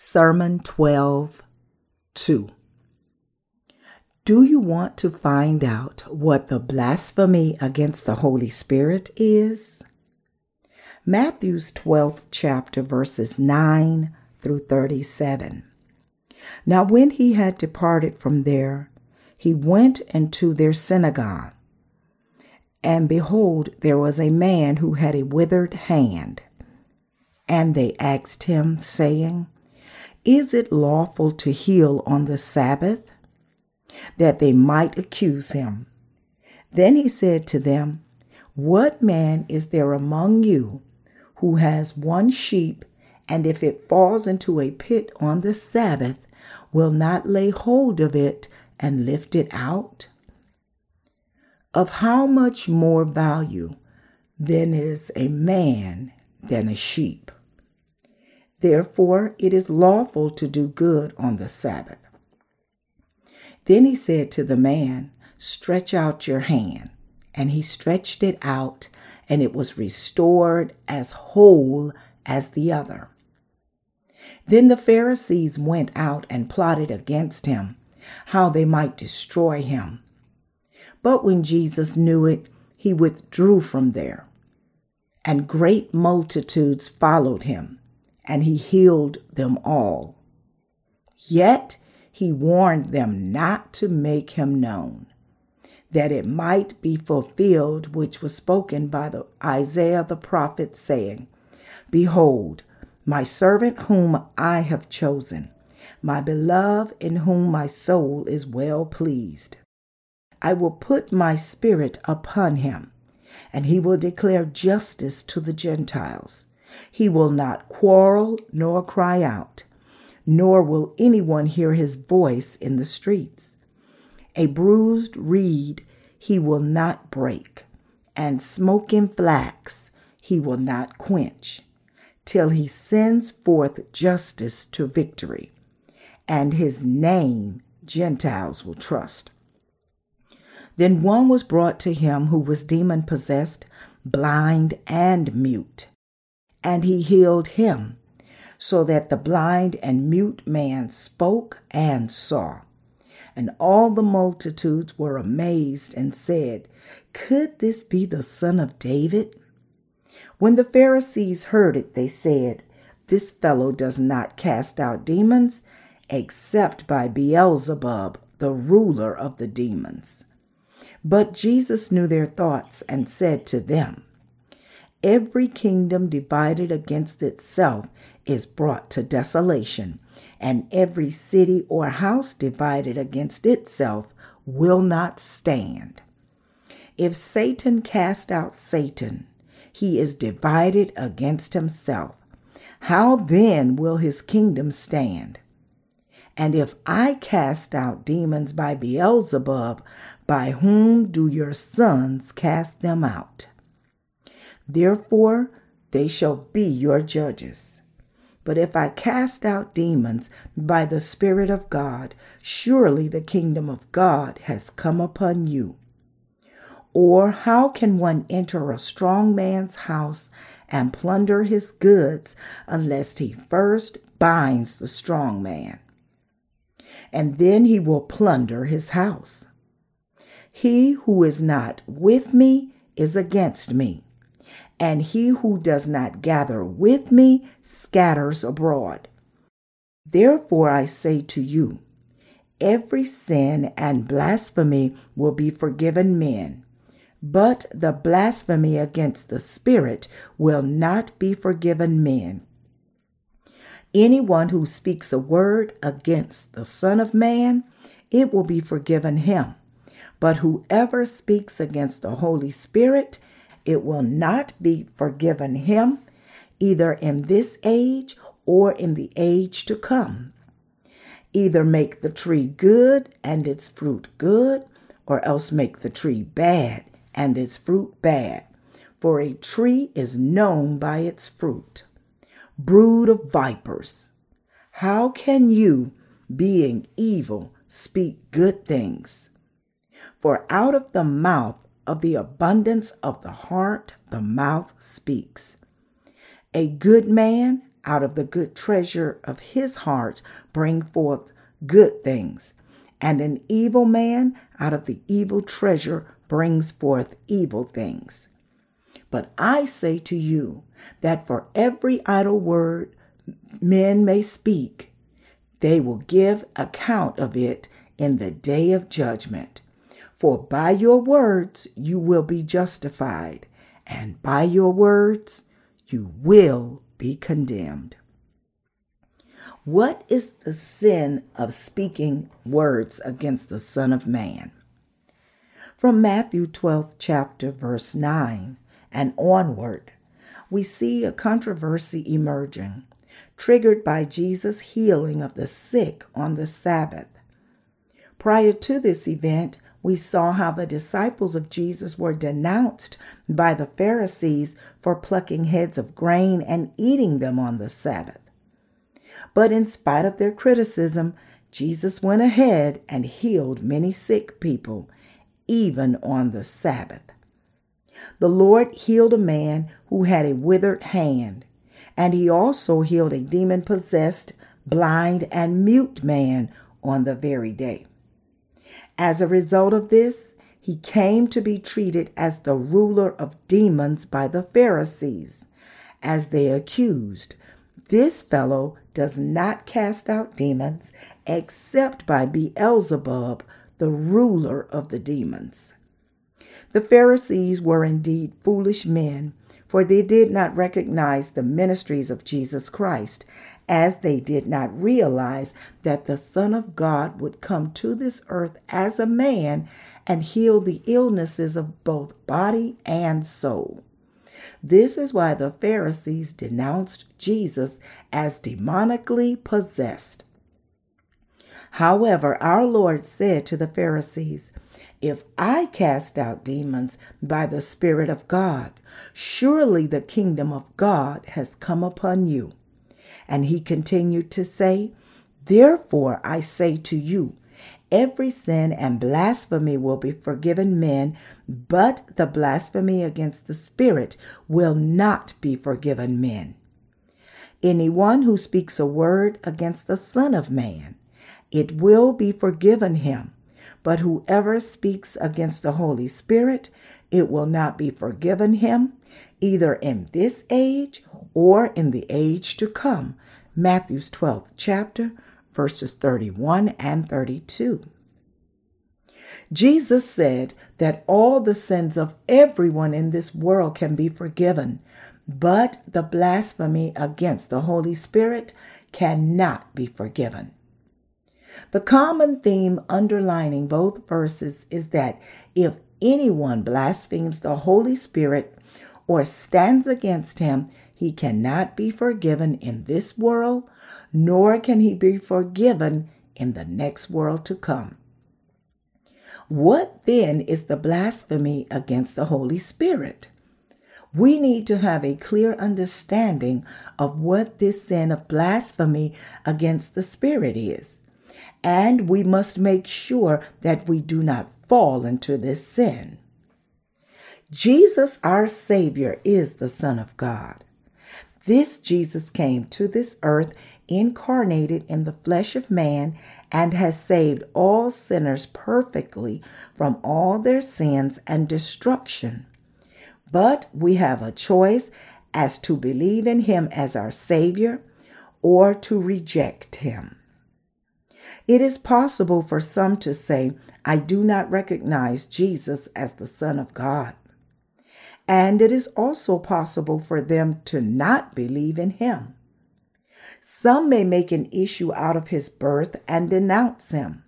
Sermon 12 2. Do you want to find out what the blasphemy against the Holy Spirit is? Matthew's 12th chapter, verses 9 through 37. Now, when he had departed from there, he went into their synagogue. And behold, there was a man who had a withered hand. And they asked him, saying, Is it lawful to heal on the Sabbath? That they might accuse him. Then he said to them, What man is there among you who has one sheep, and if it falls into a pit on the Sabbath, will not lay hold of it and lift it out? Of how much more value then is a man than a sheep? Therefore, it is lawful to do good on the Sabbath. Then he said to the man, Stretch out your hand. And he stretched it out, and it was restored as whole as the other. Then the Pharisees went out and plotted against him, how they might destroy him. But when Jesus knew it, he withdrew from there. And great multitudes followed him and he healed them all. Yet he warned them not to make him known, that it might be fulfilled which was spoken by the Isaiah the prophet, saying, Behold, my servant whom I have chosen, my beloved in whom my soul is well pleased. I will put my spirit upon him, and he will declare justice to the Gentiles. He will not quarrel nor cry out, nor will anyone hear his voice in the streets. A bruised reed he will not break, and smoking flax he will not quench, till he sends forth justice to victory, and his name Gentiles will trust. Then one was brought to him who was demon possessed, blind, and mute and he healed him, so that the blind and mute man spoke and saw. And all the multitudes were amazed and said, Could this be the son of David? When the Pharisees heard it, they said, This fellow does not cast out demons except by Beelzebub, the ruler of the demons. But Jesus knew their thoughts and said to them, Every kingdom divided against itself is brought to desolation, and every city or house divided against itself will not stand. If Satan cast out Satan, he is divided against himself. How then will his kingdom stand? And if I cast out demons by Beelzebub, by whom do your sons cast them out? Therefore, they shall be your judges. But if I cast out demons by the Spirit of God, surely the kingdom of God has come upon you. Or how can one enter a strong man's house and plunder his goods unless he first binds the strong man? And then he will plunder his house. He who is not with me is against me and he who does not gather with me scatters abroad. Therefore I say to you, every sin and blasphemy will be forgiven men, but the blasphemy against the Spirit will not be forgiven men. Anyone who speaks a word against the Son of Man, it will be forgiven him. But whoever speaks against the Holy Spirit, it will not be forgiven him either in this age or in the age to come. Either make the tree good and its fruit good, or else make the tree bad and its fruit bad. For a tree is known by its fruit. Brood of vipers, how can you, being evil, speak good things? For out of the mouth of the abundance of the heart, the mouth speaks. A good man out of the good treasure of his heart bring forth good things, and an evil man out of the evil treasure brings forth evil things. But I say to you that for every idle word men may speak, they will give account of it in the day of judgment. For by your words you will be justified, and by your words you will be condemned. What is the sin of speaking words against the Son of Man? From Matthew 12th chapter verse 9 and onward, we see a controversy emerging, triggered by Jesus' healing of the sick on the Sabbath. Prior to this event, we saw how the disciples of Jesus were denounced by the Pharisees for plucking heads of grain and eating them on the Sabbath. But in spite of their criticism, Jesus went ahead and healed many sick people, even on the Sabbath. The Lord healed a man who had a withered hand, and he also healed a demon possessed, blind, and mute man on the very day. As a result of this, he came to be treated as the ruler of demons by the Pharisees, as they accused. This fellow does not cast out demons except by Beelzebub, the ruler of the demons. The Pharisees were indeed foolish men, for they did not recognize the ministries of Jesus Christ, as they did not realize that the Son of God would come to this earth as a man and heal the illnesses of both body and soul. This is why the Pharisees denounced Jesus as demonically possessed. However, our Lord said to the Pharisees, if I cast out demons by the Spirit of God, surely the kingdom of God has come upon you. And he continued to say, Therefore I say to you, every sin and blasphemy will be forgiven men, but the blasphemy against the Spirit will not be forgiven men. Anyone who speaks a word against the Son of Man, it will be forgiven him. But whoever speaks against the Holy Spirit, it will not be forgiven him, either in this age or in the age to come. Matthew's 12th chapter, verses 31 and 32. Jesus said that all the sins of everyone in this world can be forgiven, but the blasphemy against the Holy Spirit cannot be forgiven. The common theme underlining both verses is that if anyone blasphemes the Holy Spirit or stands against him, he cannot be forgiven in this world, nor can he be forgiven in the next world to come. What then is the blasphemy against the Holy Spirit? We need to have a clear understanding of what this sin of blasphemy against the Spirit is and we must make sure that we do not fall into this sin. Jesus, our Savior, is the Son of God. This Jesus came to this earth incarnated in the flesh of man and has saved all sinners perfectly from all their sins and destruction. But we have a choice as to believe in him as our Savior or to reject him. It is possible for some to say, I do not recognize Jesus as the Son of God. And it is also possible for them to not believe in him. Some may make an issue out of his birth and denounce him.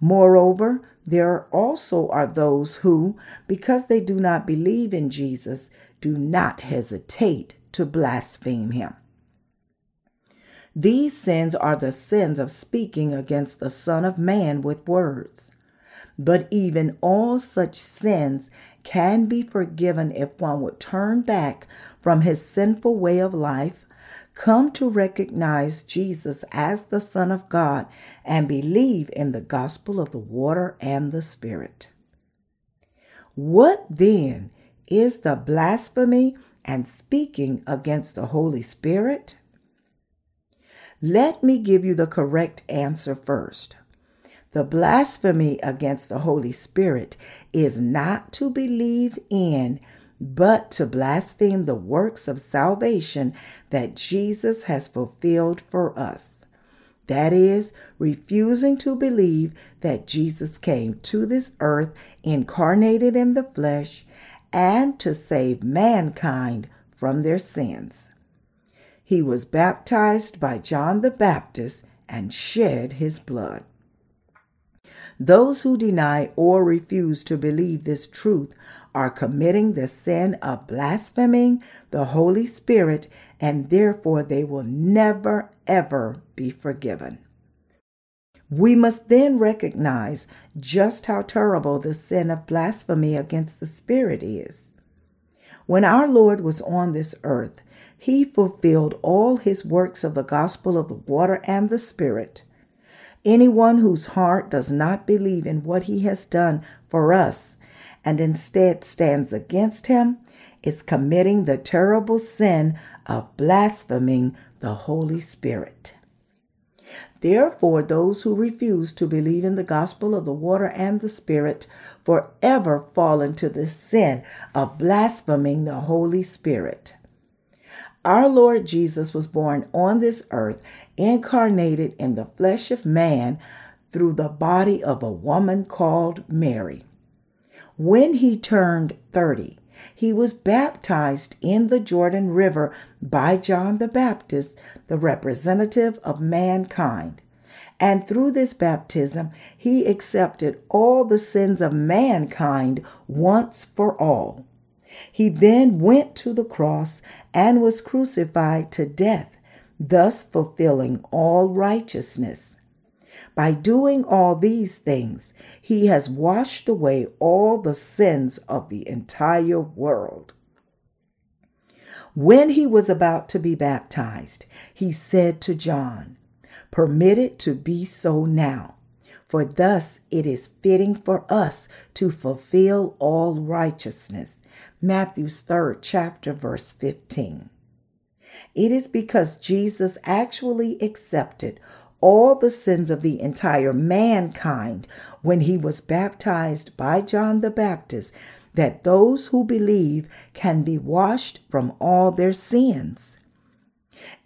Moreover, there also are those who, because they do not believe in Jesus, do not hesitate to blaspheme him. These sins are the sins of speaking against the Son of Man with words. But even all such sins can be forgiven if one would turn back from his sinful way of life, come to recognize Jesus as the Son of God, and believe in the gospel of the water and the Spirit. What then is the blasphemy and speaking against the Holy Spirit? Let me give you the correct answer first. The blasphemy against the Holy Spirit is not to believe in, but to blaspheme the works of salvation that Jesus has fulfilled for us. That is, refusing to believe that Jesus came to this earth incarnated in the flesh and to save mankind from their sins. He was baptized by John the Baptist and shed his blood. Those who deny or refuse to believe this truth are committing the sin of blaspheming the Holy Spirit, and therefore they will never, ever be forgiven. We must then recognize just how terrible the sin of blasphemy against the Spirit is. When our Lord was on this earth, he fulfilled all his works of the gospel of the water and the Spirit. Anyone whose heart does not believe in what he has done for us and instead stands against him is committing the terrible sin of blaspheming the Holy Spirit. Therefore, those who refuse to believe in the gospel of the water and the Spirit forever fall into the sin of blaspheming the Holy Spirit. Our Lord Jesus was born on this earth, incarnated in the flesh of man through the body of a woman called Mary. When he turned 30, he was baptized in the Jordan River by John the Baptist, the representative of mankind. And through this baptism, he accepted all the sins of mankind once for all. He then went to the cross and was crucified to death, thus fulfilling all righteousness. By doing all these things, he has washed away all the sins of the entire world. When he was about to be baptized, he said to John, Permit it to be so now, for thus it is fitting for us to fulfill all righteousness. Matthew's third chapter, verse 15. It is because Jesus actually accepted all the sins of the entire mankind when he was baptized by John the Baptist that those who believe can be washed from all their sins.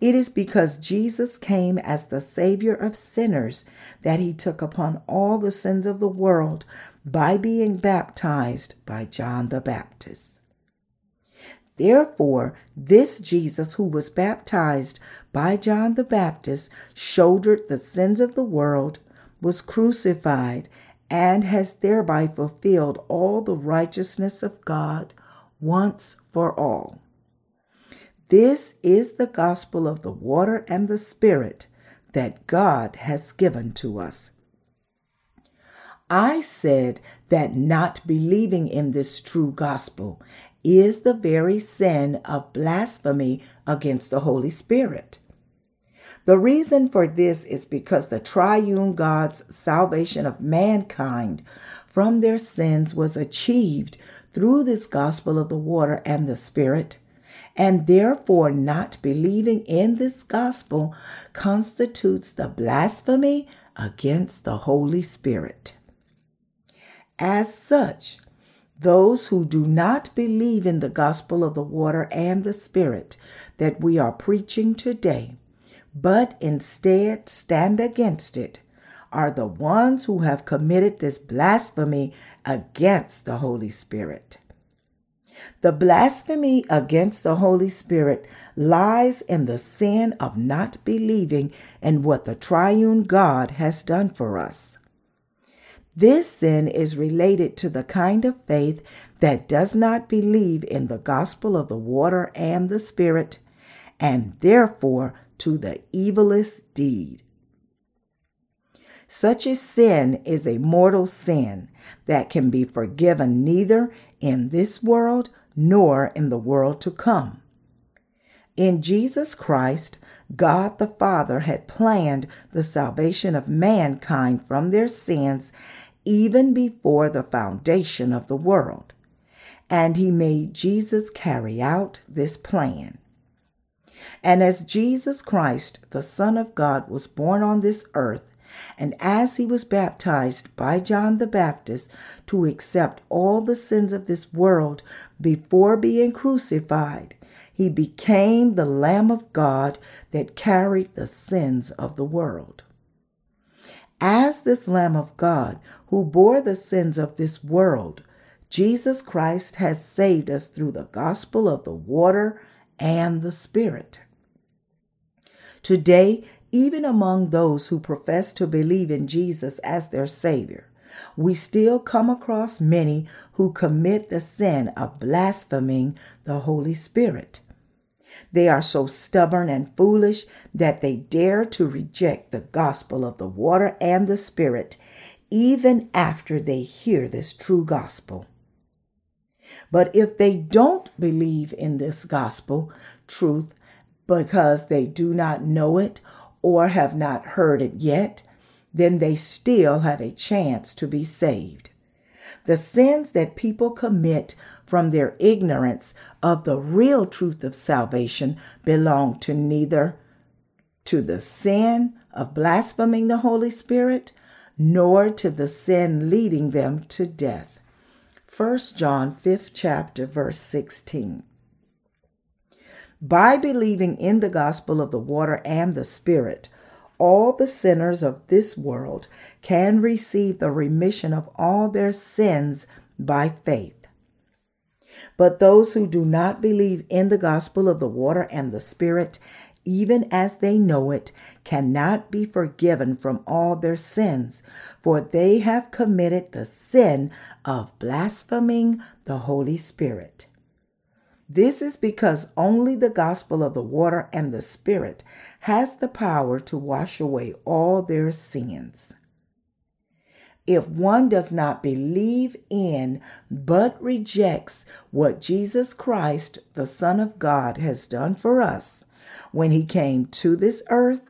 It is because Jesus came as the Savior of sinners that he took upon all the sins of the world by being baptized by John the Baptist. Therefore, this Jesus who was baptized by John the Baptist shouldered the sins of the world, was crucified, and has thereby fulfilled all the righteousness of God once for all. This is the gospel of the water and the Spirit that God has given to us. I said that not believing in this true gospel is the very sin of blasphemy against the Holy Spirit. The reason for this is because the triune God's salvation of mankind from their sins was achieved through this gospel of the water and the Spirit, and therefore not believing in this gospel constitutes the blasphemy against the Holy Spirit. As such, those who do not believe in the gospel of the water and the Spirit that we are preaching today, but instead stand against it, are the ones who have committed this blasphemy against the Holy Spirit. The blasphemy against the Holy Spirit lies in the sin of not believing in what the triune God has done for us. This sin is related to the kind of faith that does not believe in the gospel of the water and the Spirit, and therefore to the evilest deed. Such a sin is a mortal sin that can be forgiven neither in this world nor in the world to come. In Jesus Christ, God the Father had planned the salvation of mankind from their sins even before the foundation of the world. And he made Jesus carry out this plan. And as Jesus Christ, the Son of God, was born on this earth, and as he was baptized by John the Baptist to accept all the sins of this world before being crucified, he became the Lamb of God that carried the sins of the world. As this Lamb of God who bore the sins of this world, Jesus Christ has saved us through the gospel of the water and the Spirit. Today, even among those who profess to believe in Jesus as their Savior, we still come across many who commit the sin of blaspheming the Holy Spirit. They are so stubborn and foolish that they dare to reject the gospel of the water and the Spirit even after they hear this true gospel. But if they don't believe in this gospel truth because they do not know it or have not heard it yet, then they still have a chance to be saved. The sins that people commit from their ignorance of the real truth of salvation belong to neither to the sin of blaspheming the Holy Spirit nor to the sin leading them to death. 1 John 5th chapter verse 16. By believing in the gospel of the water and the spirit, all the sinners of this world can receive the remission of all their sins by faith. But those who do not believe in the gospel of the water and the Spirit, even as they know it, cannot be forgiven from all their sins, for they have committed the sin of blaspheming the Holy Spirit. This is because only the gospel of the water and the Spirit has the power to wash away all their sins. If one does not believe in but rejects what Jesus Christ, the Son of God, has done for us when he came to this earth,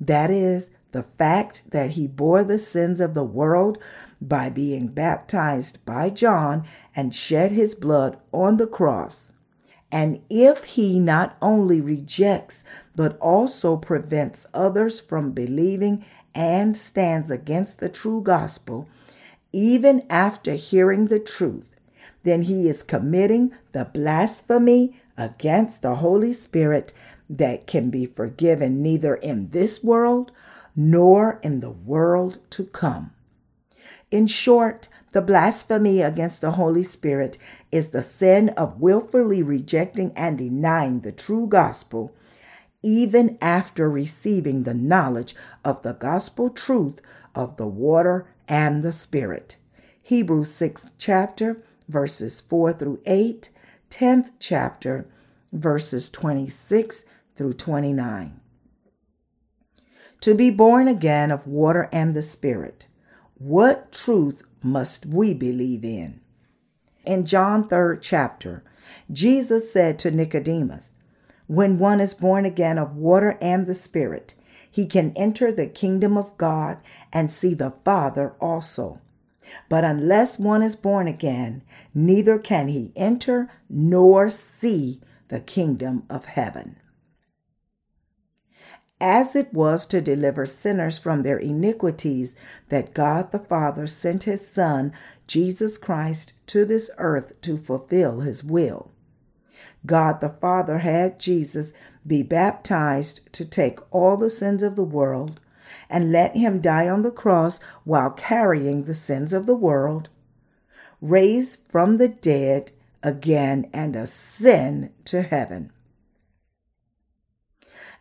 that is, the fact that he bore the sins of the world by being baptized by John and shed his blood on the cross, and if he not only rejects, but also prevents others from believing and stands against the true gospel, even after hearing the truth, then he is committing the blasphemy against the Holy Spirit that can be forgiven neither in this world nor in the world to come. In short, the blasphemy against the Holy Spirit is the sin of willfully rejecting and denying the true gospel, even after receiving the knowledge of the gospel truth of the water and the Spirit. Hebrews 6th chapter, verses 4 through 8, 10th chapter, verses 26 through 29. To be born again of water and the Spirit. What truth must we believe in? In John 3rd chapter, Jesus said to Nicodemus, When one is born again of water and the Spirit, he can enter the kingdom of God and see the Father also. But unless one is born again, neither can he enter nor see the kingdom of heaven as it was to deliver sinners from their iniquities that God the Father sent his Son, Jesus Christ, to this earth to fulfill his will. God the Father had Jesus be baptized to take all the sins of the world and let him die on the cross while carrying the sins of the world, raised from the dead again, and ascend to heaven.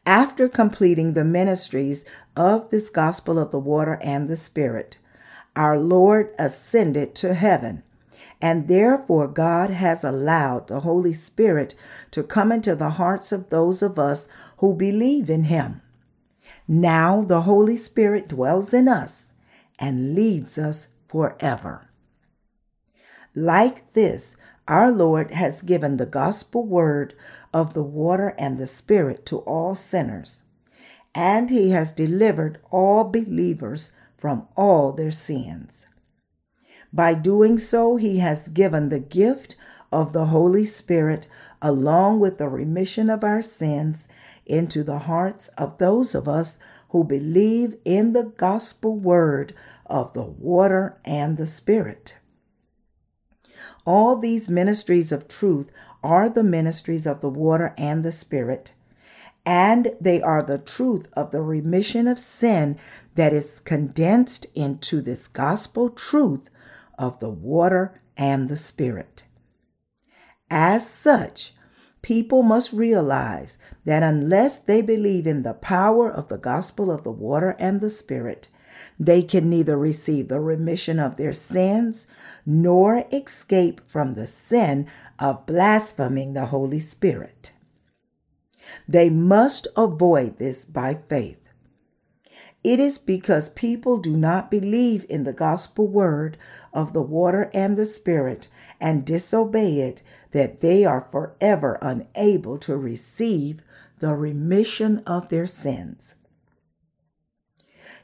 After completing the ministries of this gospel of the water and the Spirit, our Lord ascended to heaven. And therefore, God has allowed the Holy Spirit to come into the hearts of those of us who believe in Him. Now, the Holy Spirit dwells in us and leads us forever. Like this, our Lord has given the gospel word of the water and the Spirit to all sinners, and He has delivered all believers from all their sins. By doing so, He has given the gift of the Holy Spirit, along with the remission of our sins, into the hearts of those of us who believe in the gospel word of the water and the Spirit. All these ministries of truth are the ministries of the water and the Spirit, and they are the truth of the remission of sin that is condensed into this gospel truth of the water and the Spirit. As such, people must realize that unless they believe in the power of the gospel of the water and the Spirit, they can neither receive the remission of their sins nor escape from the sin of blaspheming the Holy Spirit. They must avoid this by faith. It is because people do not believe in the gospel word of the water and the Spirit and disobey it that they are forever unable to receive the remission of their sins.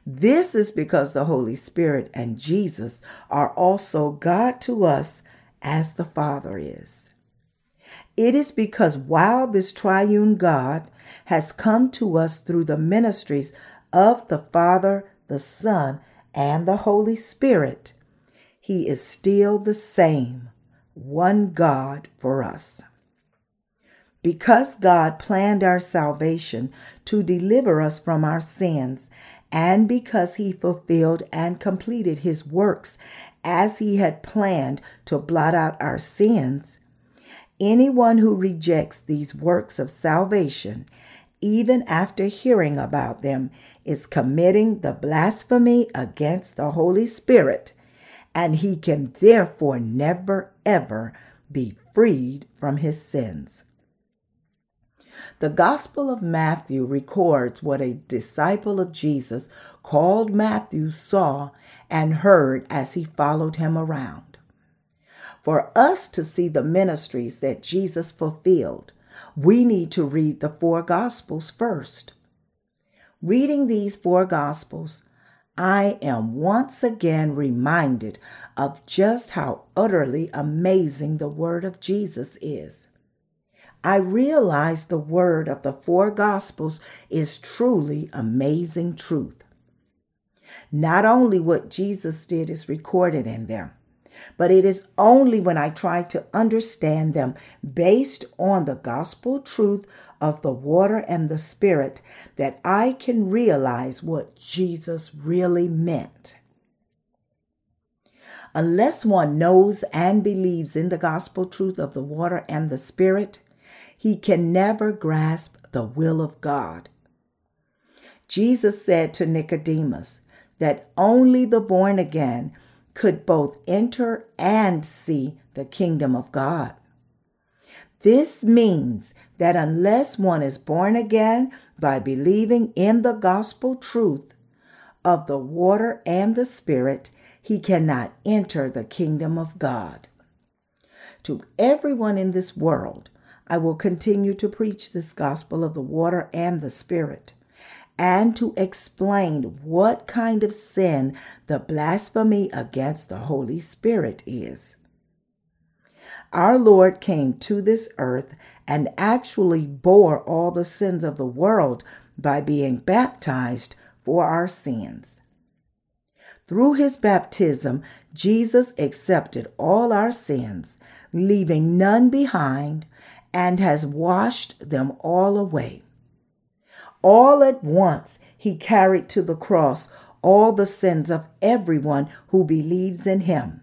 This is because the Holy Spirit and Jesus are also God to us as the Father is. It is because while this triune God has come to us through the ministries of the Father, the Son, and the Holy Spirit, he is still the same, one God for us. Because God planned our salvation to deliver us from our sins and because he fulfilled and completed his works as he had planned to blot out our sins, anyone who rejects these works of salvation, even after hearing about them, is committing the blasphemy against the Holy Spirit, and he can therefore never ever be freed from his sins. The Gospel of Matthew records what a disciple of Jesus called Matthew saw and heard as he followed him around. For us to see the ministries that Jesus fulfilled, we need to read the four Gospels first. Reading these four Gospels, I am once again reminded of just how utterly amazing the Word of Jesus is. I realize the word of the four gospels is truly amazing truth. Not only what Jesus did is recorded in them, but it is only when I try to understand them based on the gospel truth of the water and the spirit that I can realize what Jesus really meant. Unless one knows and believes in the gospel truth of the water and the spirit, he can never grasp the will of God. Jesus said to Nicodemus that only the born again could both enter and see the kingdom of God. This means that unless one is born again by believing in the gospel truth of the water and the spirit, he cannot enter the kingdom of God. To everyone in this world, I will continue to preach this gospel of the water and the spirit and to explain what kind of sin the blasphemy against the Holy Spirit is. Our Lord came to this earth and actually bore all the sins of the world by being baptized for our sins. Through his baptism, Jesus accepted all our sins, leaving none behind, and has washed them all away. All at once he carried to the cross all the sins of everyone who believes in him,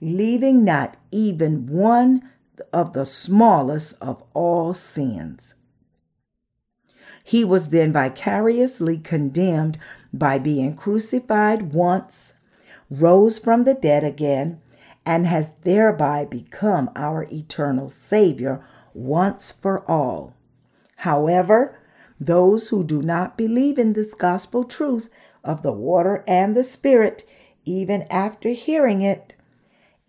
leaving not even one of the smallest of all sins. He was then vicariously condemned by being crucified once, rose from the dead again, and has thereby become our eternal Savior once for all. However, those who do not believe in this gospel truth of the water and the Spirit, even after hearing it,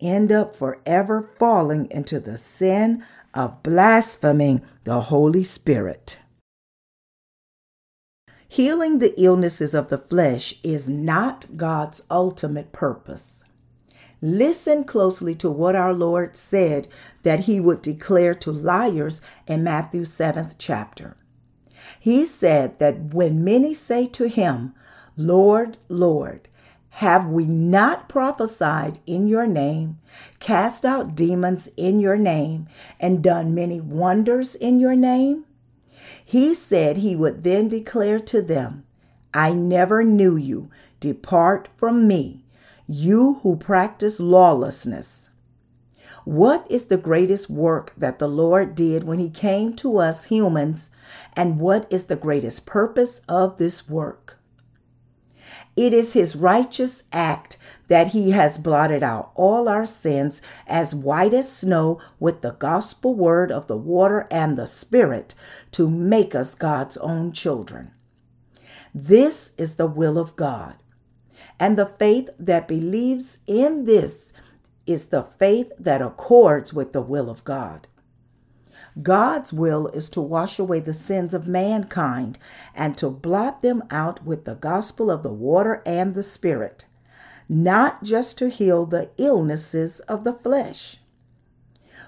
end up forever falling into the sin of blaspheming the Holy Spirit. Healing the illnesses of the flesh is not God's ultimate purpose. Listen closely to what our Lord said that he would declare to liars in Matthew 7th chapter. He said that when many say to him, Lord, Lord, have we not prophesied in your name, cast out demons in your name, and done many wonders in your name? He said he would then declare to them, I never knew you. Depart from me, you who practice lawlessness. What is the greatest work that the Lord did when He came to us humans, and what is the greatest purpose of this work? It is His righteous act that He has blotted out all our sins as white as snow with the gospel word of the water and the Spirit to make us God's own children. This is the will of God. And the faith that believes in this is the faith that accords with the will of God. God's will is to wash away the sins of mankind and to blot them out with the gospel of the water and the Spirit, not just to heal the illnesses of the flesh.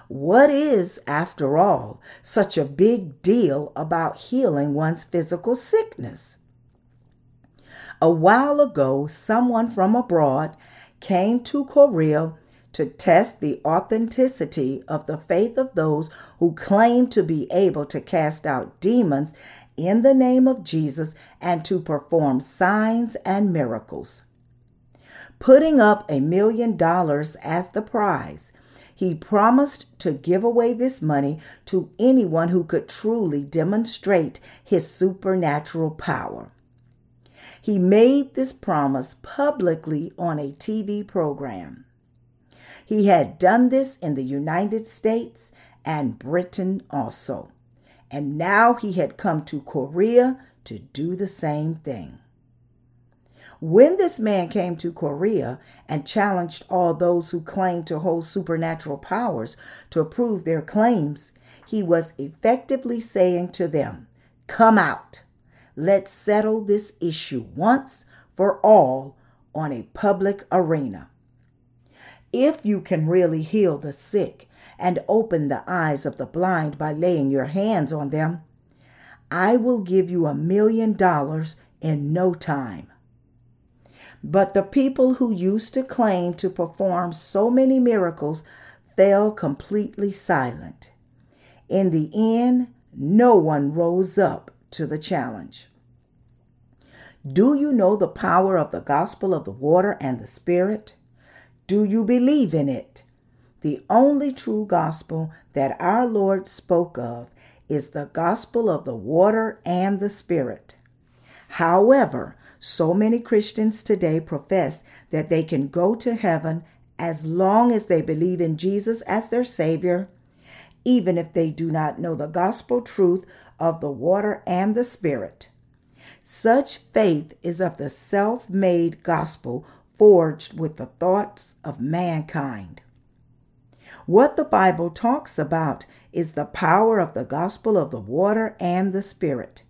What is, after all, such a big deal about healing one's physical sickness? A while ago, someone from abroad came to Korea to test the authenticity of the faith of those who claim to be able to cast out demons in the name of Jesus and to perform signs and miracles. Putting up a million dollars as the prize, he promised to give away this money to anyone who could truly demonstrate his supernatural power. He made this promise publicly on a TV program. He had done this in the United States and Britain also. And now he had come to Korea to do the same thing. When this man came to Korea and challenged all those who claimed to hold supernatural powers to prove their claims, he was effectively saying to them, Come out. Let's settle this issue once for all on a public arena. If you can really heal the sick and open the eyes of the blind by laying your hands on them, I will give you a million dollars in no time. But the people who used to claim to perform so many miracles fell completely silent. In the end, no one rose up to the challenge. Do you know the power of the gospel of the water and the spirit? Do you believe in it? The only true gospel that our Lord spoke of is the gospel of the water and the spirit. However, so many Christians today profess that they can go to heaven as long as they believe in Jesus as their Savior, even if they do not know the gospel truth of the water and the Spirit. Such faith is of the self made gospel forged with the thoughts of mankind. What the Bible talks about is the power of the gospel of the water and the Spirit.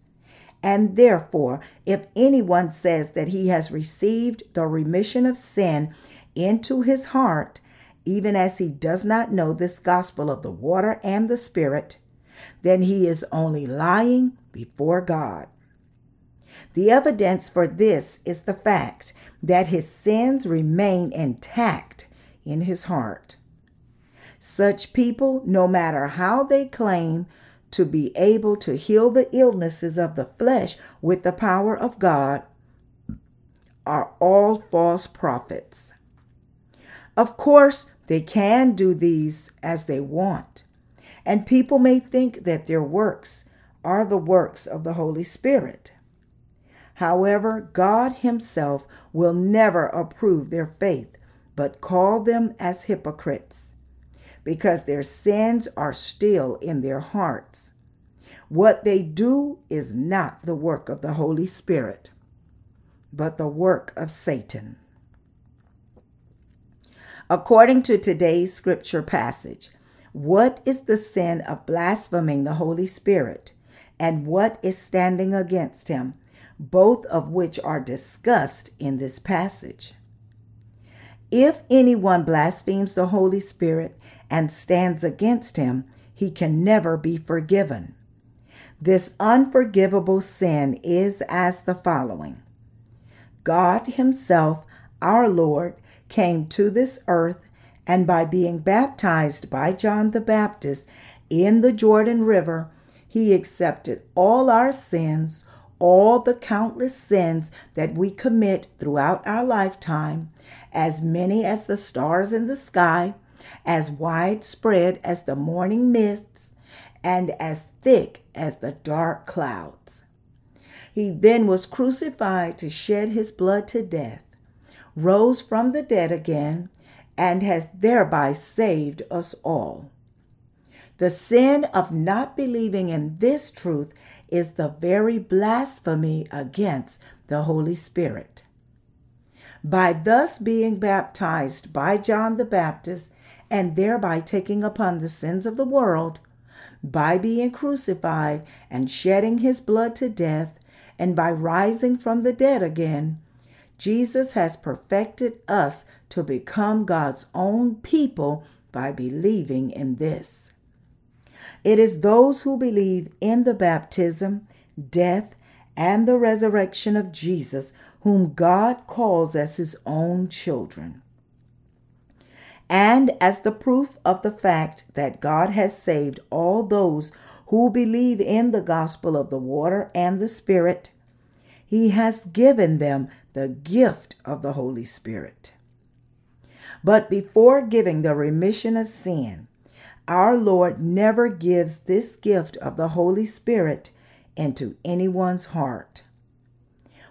And therefore, if anyone says that he has received the remission of sin into his heart, even as he does not know this gospel of the water and the Spirit, then he is only lying before God. The evidence for this is the fact that his sins remain intact in his heart. Such people, no matter how they claim to be able to heal the illnesses of the flesh with the power of God, are all false prophets. Of course, they can do these as they want, and people may think that their works are the works of the Holy Spirit. However, God Himself will never approve their faith, but call them as hypocrites, because their sins are still in their hearts. What they do is not the work of the Holy Spirit, but the work of Satan. According to today's scripture passage, what is the sin of blaspheming the Holy Spirit, and what is standing against him? both of which are discussed in this passage. If anyone blasphemes the Holy Spirit and stands against him, he can never be forgiven. This unforgivable sin is as the following God Himself, our Lord, came to this earth, and by being baptized by John the Baptist in the Jordan River, He accepted all our sins, all the countless sins that we commit throughout our lifetime, as many as the stars in the sky, as widespread as the morning mists, and as thick as the dark clouds. He then was crucified to shed his blood to death, rose from the dead again, and has thereby saved us all. The sin of not believing in this truth is the very blasphemy against the Holy Spirit. By thus being baptized by John the Baptist and thereby taking upon the sins of the world, by being crucified and shedding his blood to death, and by rising from the dead again, Jesus has perfected us to become God's own people by believing in this. It is those who believe in the baptism, death, and the resurrection of Jesus whom God calls as his own children. And as the proof of the fact that God has saved all those who believe in the gospel of the water and the Spirit, he has given them the gift of the Holy Spirit. But before giving the remission of sin, our Lord never gives this gift of the Holy Spirit into anyone's heart.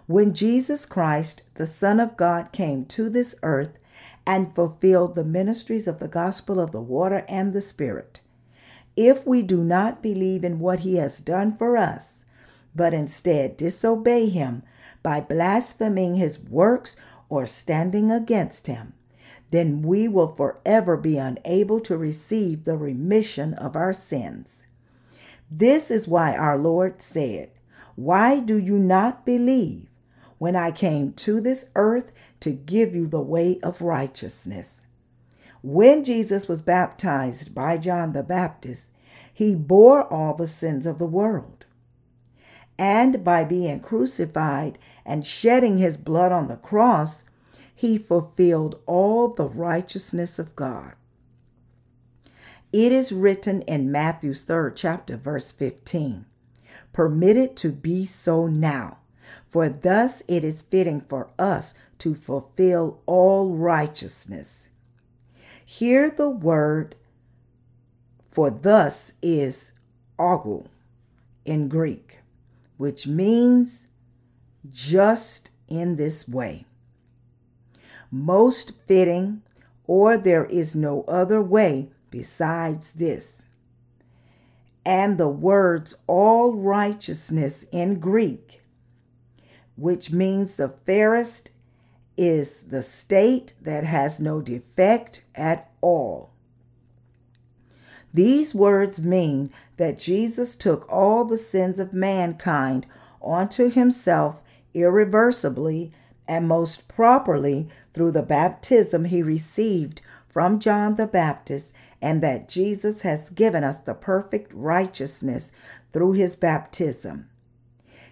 When Jesus Christ, the Son of God, came to this earth and fulfilled the ministries of the gospel of the water and the Spirit, if we do not believe in what he has done for us, but instead disobey him by blaspheming his works or standing against him, then we will forever be unable to receive the remission of our sins. This is why our Lord said, Why do you not believe when I came to this earth to give you the way of righteousness? When Jesus was baptized by John the Baptist, he bore all the sins of the world. And by being crucified and shedding his blood on the cross, he fulfilled all the righteousness of God. It is written in Matthew's third chapter, verse 15 Permit it to be so now, for thus it is fitting for us to fulfill all righteousness. Hear the word, for thus is augul in Greek, which means just in this way most fitting, or there is no other way besides this. And the words all righteousness in Greek, which means the fairest, is the state that has no defect at all. These words mean that Jesus took all the sins of mankind onto himself irreversibly and most properly through the baptism he received from John the Baptist, and that Jesus has given us the perfect righteousness through his baptism.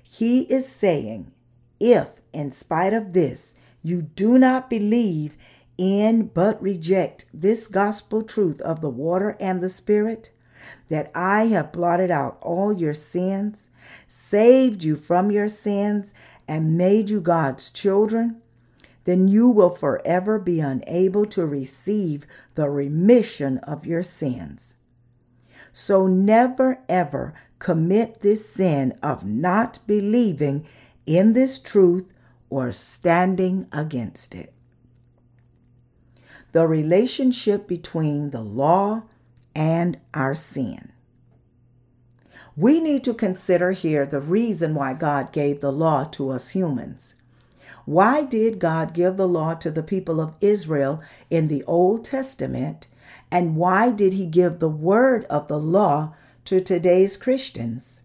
He is saying, if, in spite of this, you do not believe in but reject this gospel truth of the water and the Spirit, that I have blotted out all your sins, saved you from your sins, and made you God's children, then you will forever be unable to receive the remission of your sins. So never ever commit this sin of not believing in this truth or standing against it. The relationship between the law and our sin. We need to consider here the reason why God gave the law to us humans. Why did God give the law to the people of Israel in the Old Testament? And why did He give the word of the law to today's Christians?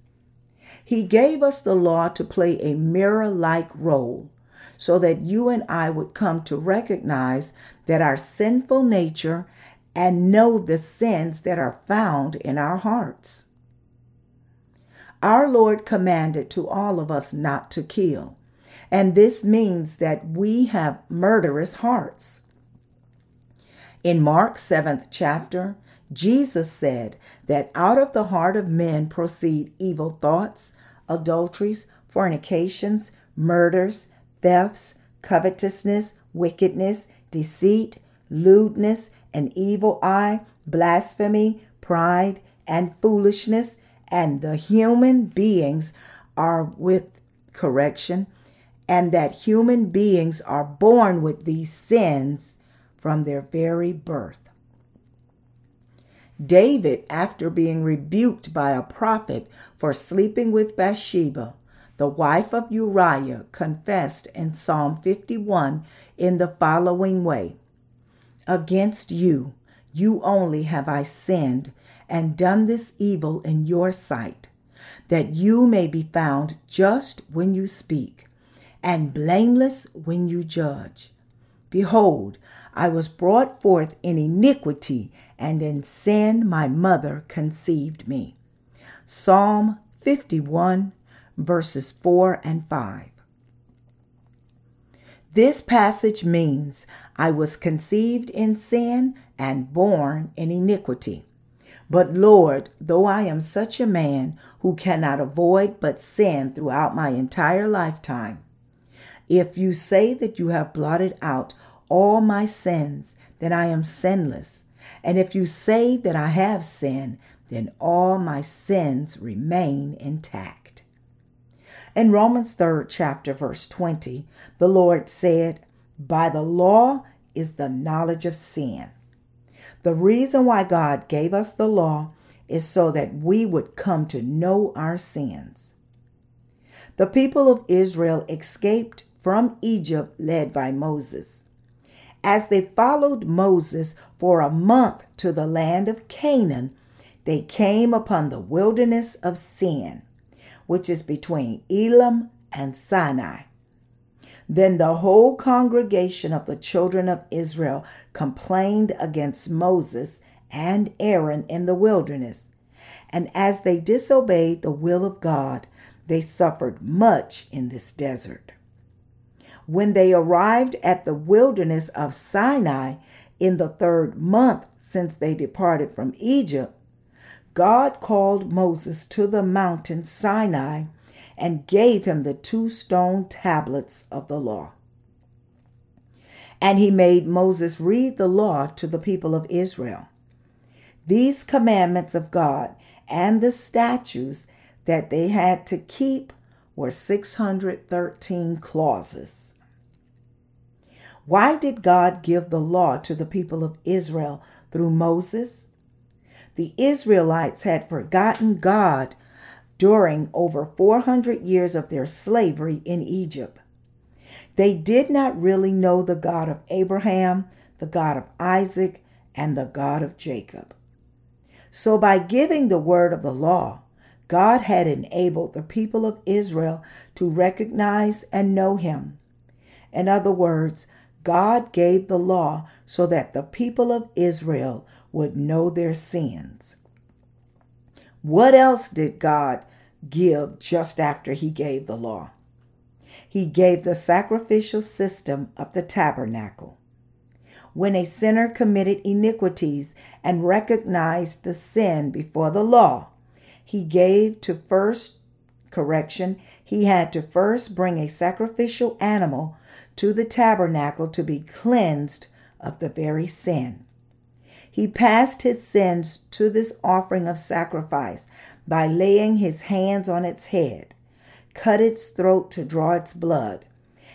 He gave us the law to play a mirror like role so that you and I would come to recognize that our sinful nature and know the sins that are found in our hearts. Our Lord commanded to all of us not to kill, and this means that we have murderous hearts. In Mark seventh chapter, Jesus said that out of the heart of men proceed evil thoughts, adulteries, fornications, murders, thefts, covetousness, wickedness, deceit, lewdness, an evil eye, blasphemy, pride, and foolishness, and the human beings are with correction, and that human beings are born with these sins from their very birth. David, after being rebuked by a prophet for sleeping with Bathsheba, the wife of Uriah, confessed in Psalm 51 in the following way Against you, you only have I sinned and done this evil in your sight, that you may be found just when you speak and blameless when you judge. Behold, I was brought forth in iniquity, and in sin my mother conceived me. Psalm 51, verses 4 and 5. This passage means I was conceived in sin and born in iniquity. But Lord, though I am such a man who cannot avoid but sin throughout my entire lifetime, if you say that you have blotted out all my sins, then I am sinless. And if you say that I have sinned, then all my sins remain intact. In Romans 3rd chapter, verse 20, the Lord said, By the law is the knowledge of sin. The reason why God gave us the law is so that we would come to know our sins. The people of Israel escaped from Egypt led by Moses. As they followed Moses for a month to the land of Canaan, they came upon the wilderness of Sin, which is between Elim and Sinai. Then the whole congregation of the children of Israel complained against Moses and Aaron in the wilderness. And as they disobeyed the will of God, they suffered much in this desert. When they arrived at the wilderness of Sinai in the third month since they departed from Egypt, God called Moses to the mountain Sinai and gave him the two stone tablets of the law. And he made Moses read the law to the people of Israel. These commandments of God and the statutes that they had to keep were 613 clauses. Why did God give the law to the people of Israel through Moses? The Israelites had forgotten God during over 400 years of their slavery in Egypt. They did not really know the God of Abraham, the God of Isaac, and the God of Jacob. So, by giving the word of the law, God had enabled the people of Israel to recognize and know Him. In other words, God gave the law so that the people of Israel would know their sins. What else did God give just after He gave the law? He gave the sacrificial system of the tabernacle. When a sinner committed iniquities and recognized the sin before the law, he gave to first correction, he had to first bring a sacrificial animal to the tabernacle to be cleansed of the very sin. He passed his sins to this offering of sacrifice by laying his hands on its head, cut its throat to draw its blood,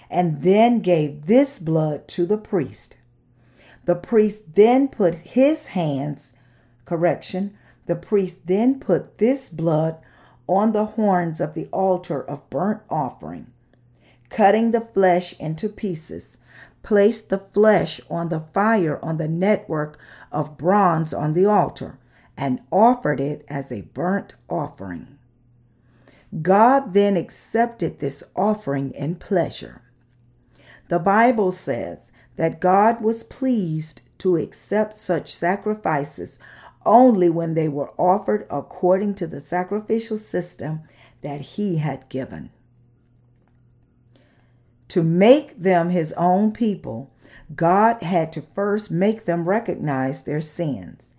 and then gave this blood to the priest. The priest then put his hands, correction, the priest then put this blood on the horns of the altar of burnt offering cutting the flesh into pieces, placed the flesh on the fire on the network of bronze on the altar, and offered it as a burnt offering. God then accepted this offering in pleasure. The Bible says that God was pleased to accept such sacrifices only when they were offered according to the sacrificial system that He had given. To make them His own people, God had to first make them recognize their sins.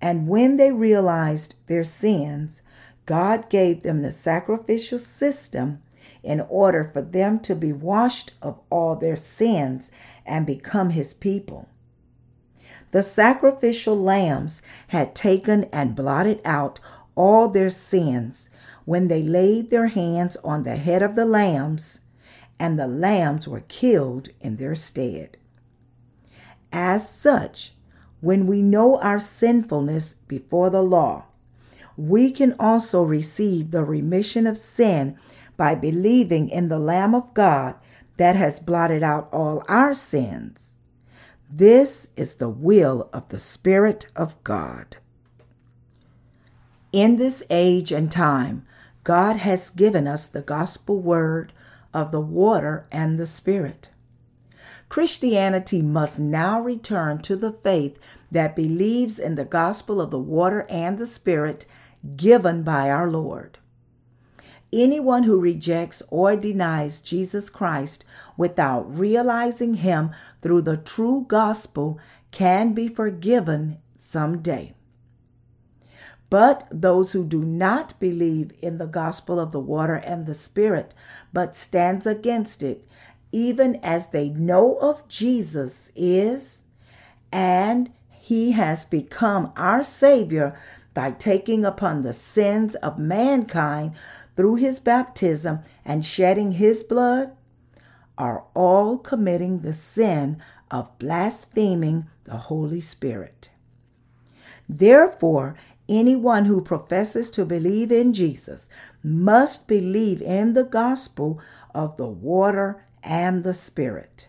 And when they realized their sins, God gave them the sacrificial system in order for them to be washed of all their sins and become his people. The sacrificial lambs had taken and blotted out all their sins when they laid their hands on the head of the lambs, and the lambs were killed in their stead. As such, when we know our sinfulness before the law, we can also receive the remission of sin by believing in the Lamb of God that has blotted out all our sins. This is the will of the Spirit of God. In this age and time, God has given us the gospel word of the water and the Spirit. Christianity must now return to the faith that believes in the gospel of the water and the Spirit given by our Lord. Anyone who rejects or denies Jesus Christ without realizing Him through the true gospel can be forgiven someday. But those who do not believe in the gospel of the water and the Spirit, but stands against it, even as they know of Jesus is, and he has become our Savior by taking upon the sins of mankind through his baptism and shedding his blood are all committing the sin of blaspheming the Holy Spirit. Therefore, anyone who professes to believe in Jesus must believe in the gospel of the water and the Spirit.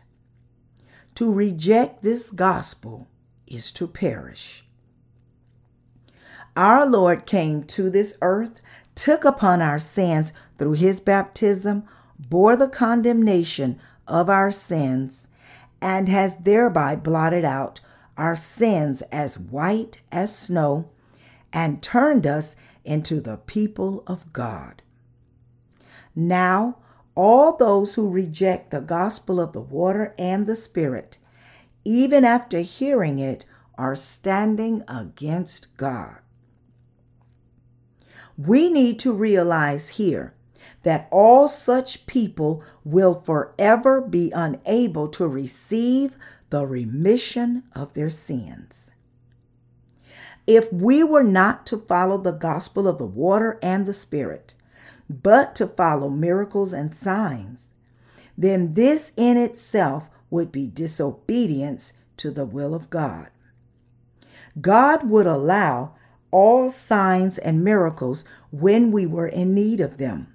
To reject this gospel is to perish. Our Lord came to this earth took upon our sins through his baptism, bore the condemnation of our sins, and has thereby blotted out our sins as white as snow and turned us into the people of God. Now, all those who reject the gospel of the water and the Spirit, even after hearing it, are standing against God. We need to realize here that all such people will forever be unable to receive the remission of their sins. If we were not to follow the gospel of the water and the Spirit, but to follow miracles and signs, then this in itself would be disobedience to the will of God. God would allow all signs and miracles when we were in need of them.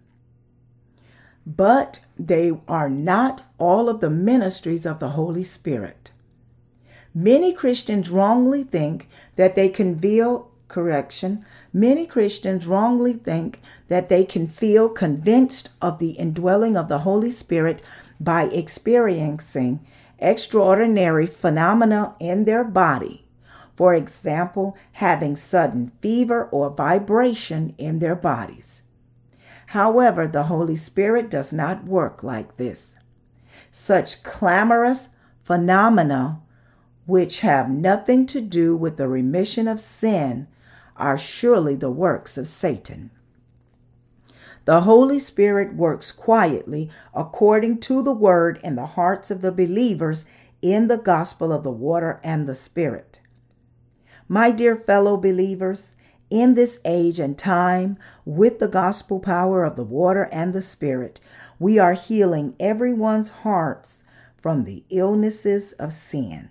But they are not all of the ministries of the Holy Spirit. Many Christians wrongly think that they can feel correction. Many Christians wrongly think that they can feel convinced of the indwelling of the Holy Spirit by experiencing extraordinary phenomena in their body for example, having sudden fever or vibration in their bodies. However, the Holy Spirit does not work like this. Such clamorous phenomena, which have nothing to do with the remission of sin, are surely the works of Satan. The Holy Spirit works quietly according to the word in the hearts of the believers in the gospel of the water and the Spirit. My dear fellow believers, in this age and time, with the gospel power of the water and the Spirit, we are healing everyone's hearts from the illnesses of sin.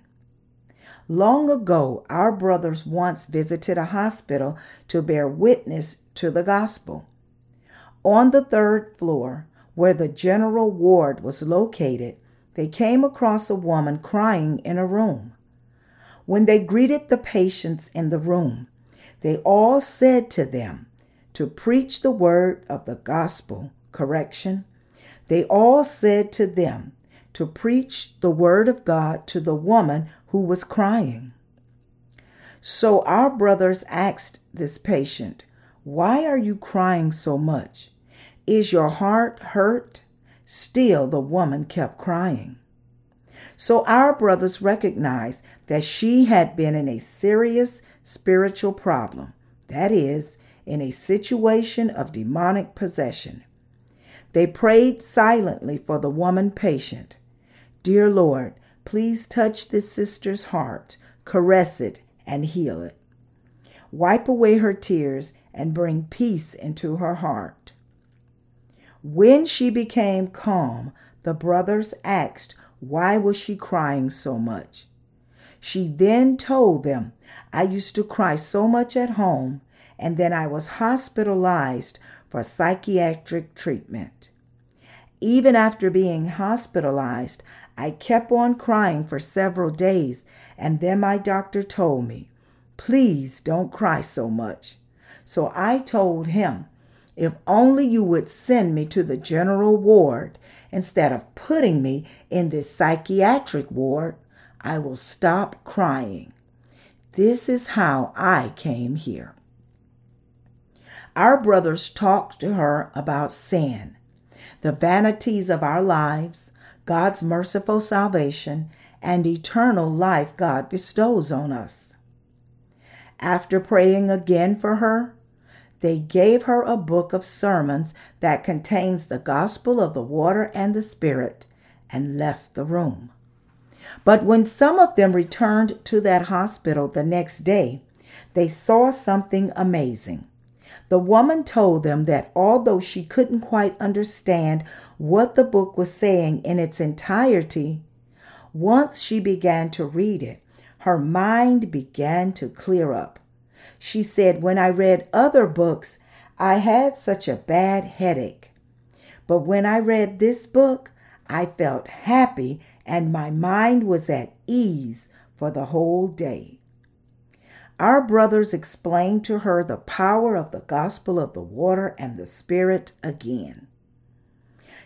Long ago, our brothers once visited a hospital to bear witness to the gospel. On the third floor, where the general ward was located, they came across a woman crying in a room. When they greeted the patients in the room, they all said to them to preach the word of the gospel, correction. They all said to them to preach the word of God to the woman who was crying. So our brothers asked this patient, Why are you crying so much? Is your heart hurt? Still, the woman kept crying. So our brothers recognized that she had been in a serious spiritual problem, that is, in a situation of demonic possession. They prayed silently for the woman patient. Dear Lord, please touch this sister's heart, caress it, and heal it. Wipe away her tears and bring peace into her heart. When she became calm, the brothers asked why was she crying so much. She then told them, I used to cry so much at home, and then I was hospitalized for psychiatric treatment. Even after being hospitalized, I kept on crying for several days, and then my doctor told me, Please don't cry so much. So I told him, If only you would send me to the general ward instead of putting me in this psychiatric ward, I will stop crying. This is how I came here. Our brothers talked to her about sin, the vanities of our lives, God's merciful salvation, and eternal life God bestows on us. After praying again for her, they gave her a book of sermons that contains the gospel of the water and the spirit and left the room. But when some of them returned to that hospital the next day, they saw something amazing. The woman told them that although she couldn't quite understand what the book was saying in its entirety, once she began to read it, her mind began to clear up. She said, When I read other books, I had such a bad headache. But when I read this book, I felt happy and my mind was at ease for the whole day. Our brothers explained to her the power of the gospel of the water and the Spirit again.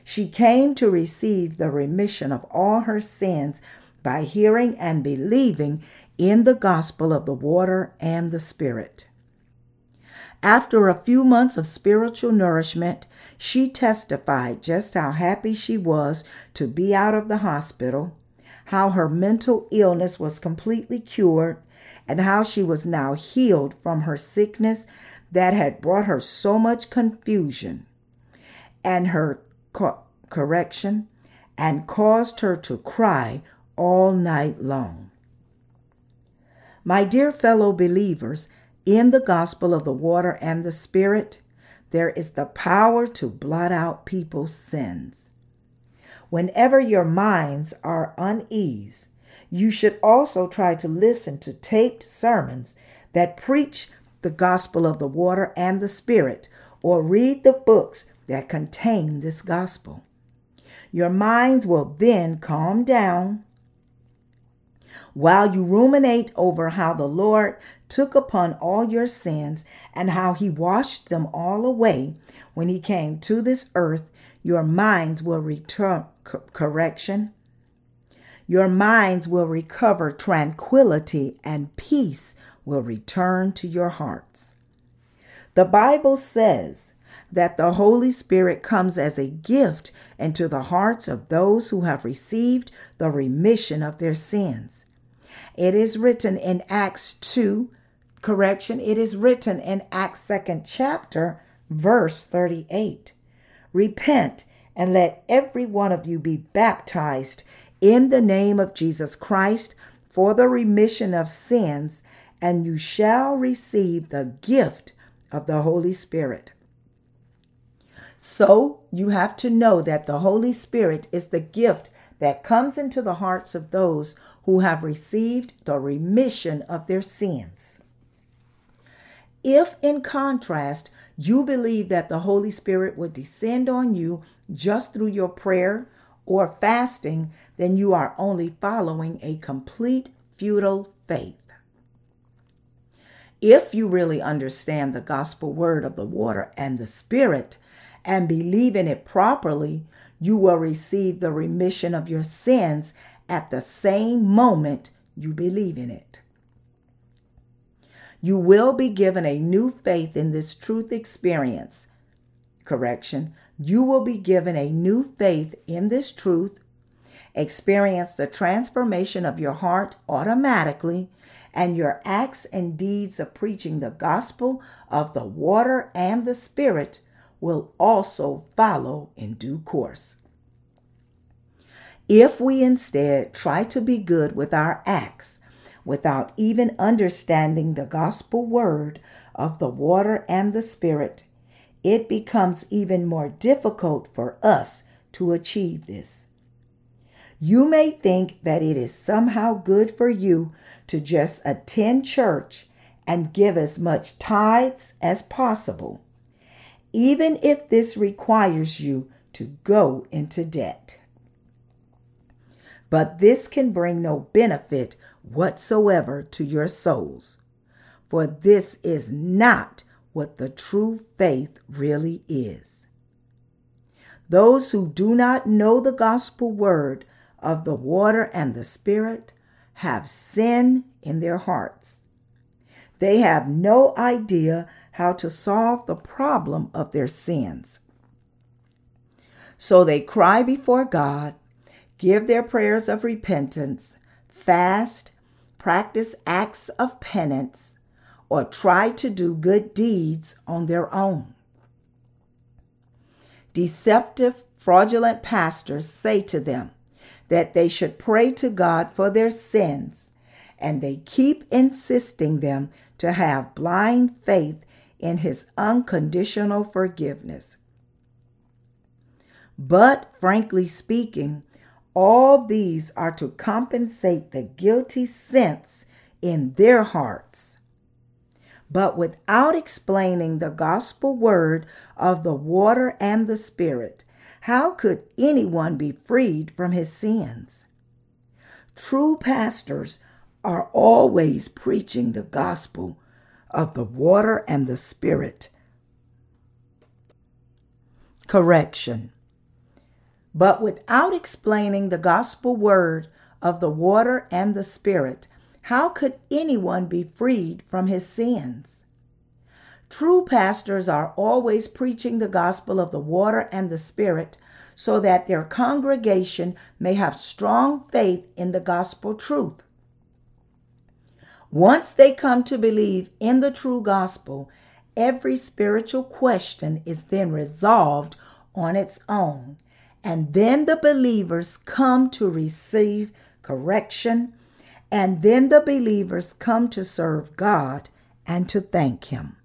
She came to receive the remission of all her sins by hearing and believing in the gospel of the water and the Spirit. After a few months of spiritual nourishment, she testified just how happy she was to be out of the hospital, how her mental illness was completely cured, and how she was now healed from her sickness that had brought her so much confusion and her co- correction and caused her to cry all night long. My dear fellow believers, in the gospel of the water and the spirit, there is the power to blot out people's sins. Whenever your minds are unease, you should also try to listen to taped sermons that preach the gospel of the water and the spirit, or read the books that contain this gospel. Your minds will then calm down while you ruminate over how the Lord took upon all your sins and how he washed them all away when he came to this earth, your minds will return correction. Your minds will recover tranquility and peace will return to your hearts. The Bible says that the Holy Spirit comes as a gift into the hearts of those who have received the remission of their sins. It is written in Acts 2, correction, it is written in Acts 2nd chapter, verse 38. Repent and let every one of you be baptized in the name of Jesus Christ for the remission of sins, and you shall receive the gift of the Holy Spirit. So you have to know that the Holy Spirit is the gift that comes into the hearts of those who have received the remission of their sins. If, in contrast, you believe that the Holy Spirit would descend on you just through your prayer or fasting, then you are only following a complete futile faith. If you really understand the gospel word of the water and the Spirit, and believe in it properly, you will receive the remission of your sins at the same moment you believe in it. You will be given a new faith in this truth experience. Correction. You will be given a new faith in this truth, experience the transformation of your heart automatically, and your acts and deeds of preaching the gospel of the water and the Spirit will also follow in due course. If we instead try to be good with our acts without even understanding the gospel word of the water and the Spirit, it becomes even more difficult for us to achieve this. You may think that it is somehow good for you to just attend church and give as much tithes as possible, even if this requires you to go into debt. But this can bring no benefit whatsoever to your souls, for this is not what the true faith really is. Those who do not know the gospel word of the water and the Spirit have sin in their hearts. They have no idea how to solve the problem of their sins. So they cry before God, give their prayers of repentance, fast, practice acts of penance, or try to do good deeds on their own. Deceptive, fraudulent pastors say to them, that they should pray to God for their sins, and they keep insisting them to have blind faith in His unconditional forgiveness. But, frankly speaking, all these are to compensate the guilty sense in their hearts. But without explaining the gospel word of the water and the Spirit, how could anyone be freed from his sins? True pastors are always preaching the gospel of the water and the spirit. Correction. But without explaining the gospel word of the water and the spirit, how could anyone be freed from his sins? True pastors are always preaching the gospel of the water and the Spirit so that their congregation may have strong faith in the gospel truth. Once they come to believe in the true gospel, every spiritual question is then resolved on its own. And then the believers come to receive correction, and then the believers come to serve God and to thank Him.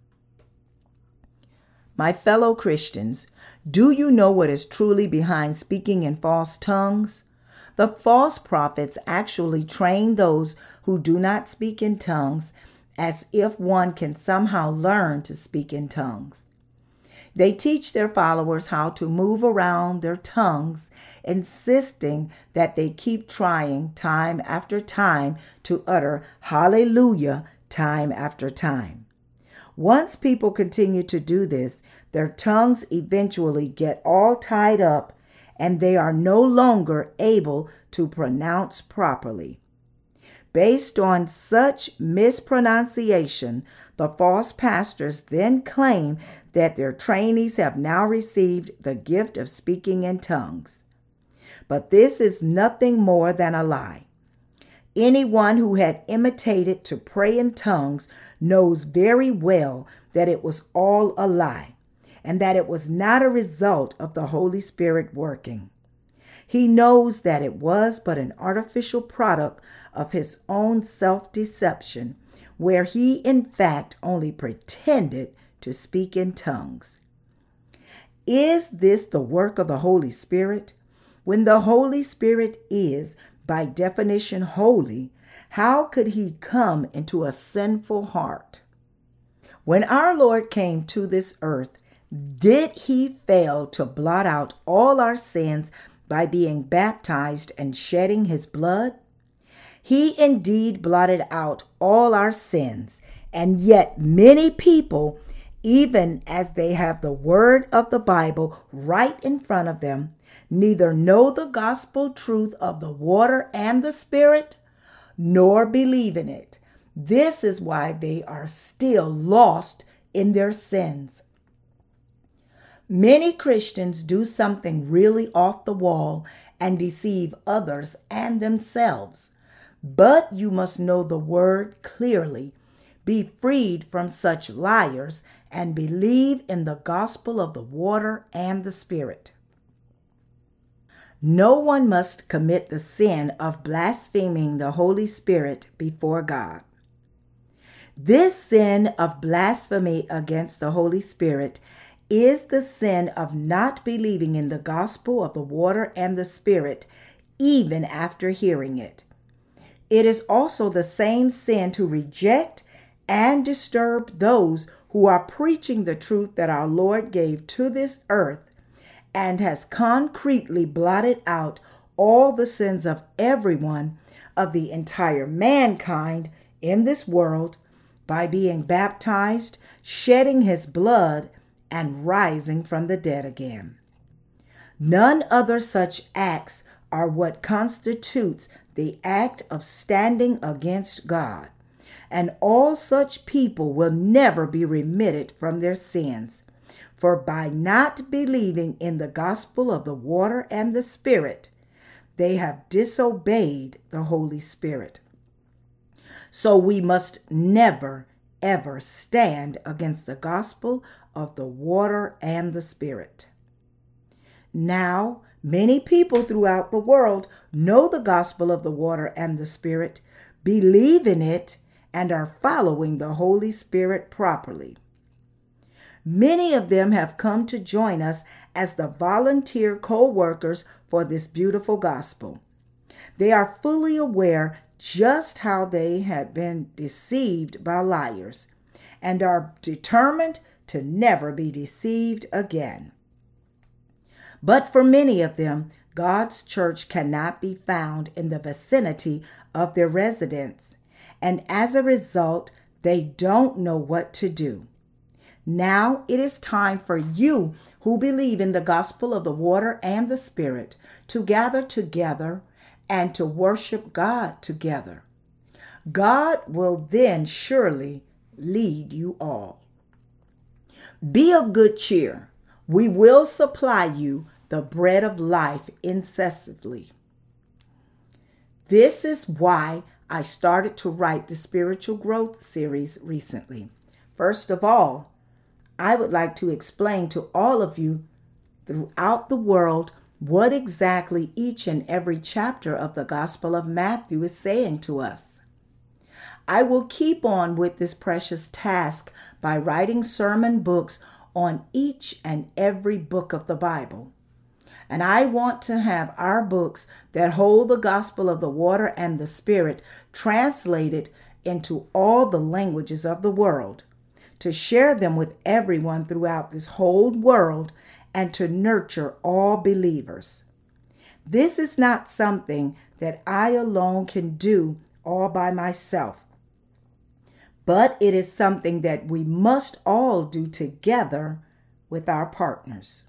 My fellow Christians, do you know what is truly behind speaking in false tongues? The false prophets actually train those who do not speak in tongues as if one can somehow learn to speak in tongues. They teach their followers how to move around their tongues, insisting that they keep trying time after time to utter hallelujah time after time. Once people continue to do this, their tongues eventually get all tied up and they are no longer able to pronounce properly. Based on such mispronunciation, the false pastors then claim that their trainees have now received the gift of speaking in tongues. But this is nothing more than a lie. Anyone who had imitated to pray in tongues knows very well that it was all a lie and that it was not a result of the Holy Spirit working. He knows that it was but an artificial product of his own self deception, where he in fact only pretended to speak in tongues. Is this the work of the Holy Spirit? When the Holy Spirit is, by definition, holy, how could he come into a sinful heart? When our Lord came to this earth, did he fail to blot out all our sins by being baptized and shedding his blood? He indeed blotted out all our sins, and yet many people, even as they have the word of the Bible right in front of them, neither know the gospel truth of the water and the Spirit, nor believe in it. This is why they are still lost in their sins. Many Christians do something really off the wall and deceive others and themselves. But you must know the word clearly, be freed from such liars, and believe in the gospel of the water and the Spirit. No one must commit the sin of blaspheming the Holy Spirit before God. This sin of blasphemy against the Holy Spirit is the sin of not believing in the gospel of the water and the Spirit, even after hearing it. It is also the same sin to reject and disturb those who are preaching the truth that our Lord gave to this earth and has concretely blotted out all the sins of everyone, of the entire mankind in this world, by being baptized, shedding his blood, and rising from the dead again. None other such acts are what constitutes the act of standing against God and all such people will never be remitted from their sins. For by not believing in the gospel of the water and the Spirit, they have disobeyed the Holy Spirit. So we must never, ever stand against the gospel of the water and the Spirit. Now, many people throughout the world know the gospel of the water and the Spirit, believe in it, and are following the Holy Spirit properly. Many of them have come to join us as the volunteer co workers for this beautiful gospel. They are fully aware just how they had been deceived by liars and are determined to never be deceived again. But for many of them, God's church cannot be found in the vicinity of their residence and as a result, they don't know what to do. Now it is time for you who believe in the gospel of the water and the Spirit to gather together and to worship God together. God will then surely lead you all. Be of good cheer. We will supply you the bread of life incessantly. This is why I started to write the spiritual growth series recently. First of all, I would like to explain to all of you throughout the world what exactly each and every chapter of the Gospel of Matthew is saying to us. I will keep on with this precious task by writing sermon books on each and every book of the Bible. And I want to have our books that hold the gospel of the water and the spirit translated into all the languages of the world, to share them with everyone throughout this whole world, and to nurture all believers. This is not something that I alone can do all by myself, but it is something that we must all do together with our partners.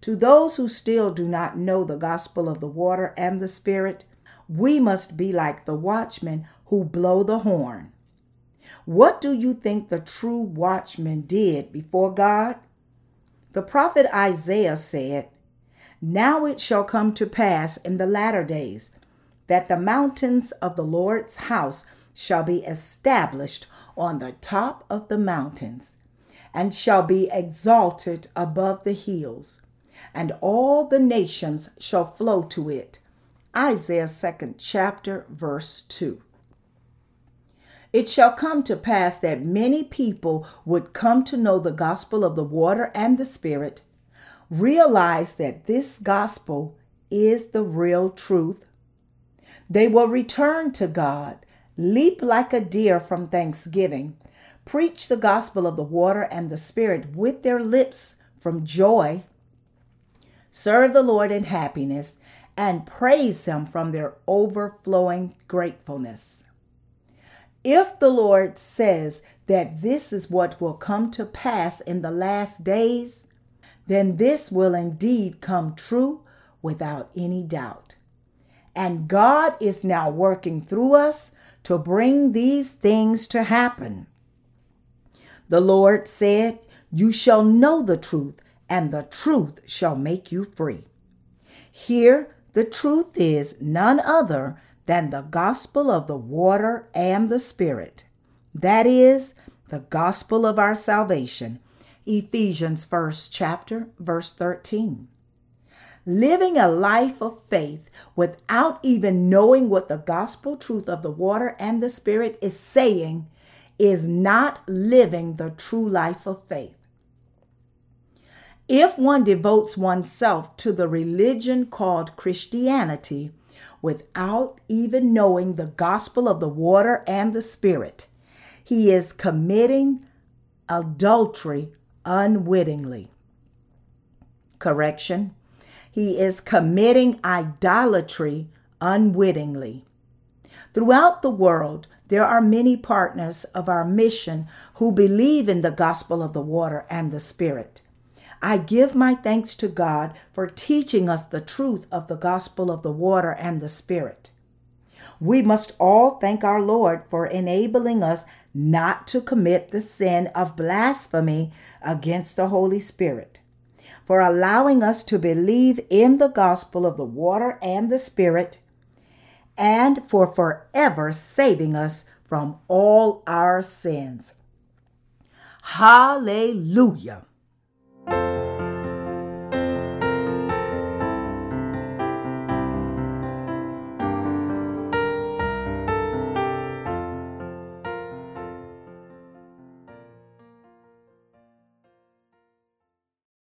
To those who still do not know the gospel of the water and the Spirit, we must be like the watchmen who blow the horn. What do you think the true watchman did before God? The prophet Isaiah said, Now it shall come to pass in the latter days that the mountains of the Lord's house shall be established on the top of the mountains, and shall be exalted above the hills and all the nations shall flow to it. Isaiah 2nd chapter, verse 2. It shall come to pass that many people would come to know the gospel of the water and the Spirit, realize that this gospel is the real truth. They will return to God, leap like a deer from thanksgiving, preach the gospel of the water and the Spirit with their lips from joy serve the Lord in happiness, and praise Him from their overflowing gratefulness. If the Lord says that this is what will come to pass in the last days, then this will indeed come true without any doubt. And God is now working through us to bring these things to happen. The Lord said, You shall know the truth, and the truth shall make you free. Here, the truth is none other than the gospel of the water and the Spirit. That is, the gospel of our salvation. Ephesians 1st chapter, verse 13. Living a life of faith without even knowing what the gospel truth of the water and the Spirit is saying is not living the true life of faith. If one devotes oneself to the religion called Christianity without even knowing the gospel of the water and the Spirit, he is committing adultery unwittingly. Correction. He is committing idolatry unwittingly. Throughout the world, there are many partners of our mission who believe in the gospel of the water and the Spirit. I give my thanks to God for teaching us the truth of the gospel of the water and the Spirit. We must all thank our Lord for enabling us not to commit the sin of blasphemy against the Holy Spirit, for allowing us to believe in the gospel of the water and the Spirit, and for forever saving us from all our sins. Hallelujah.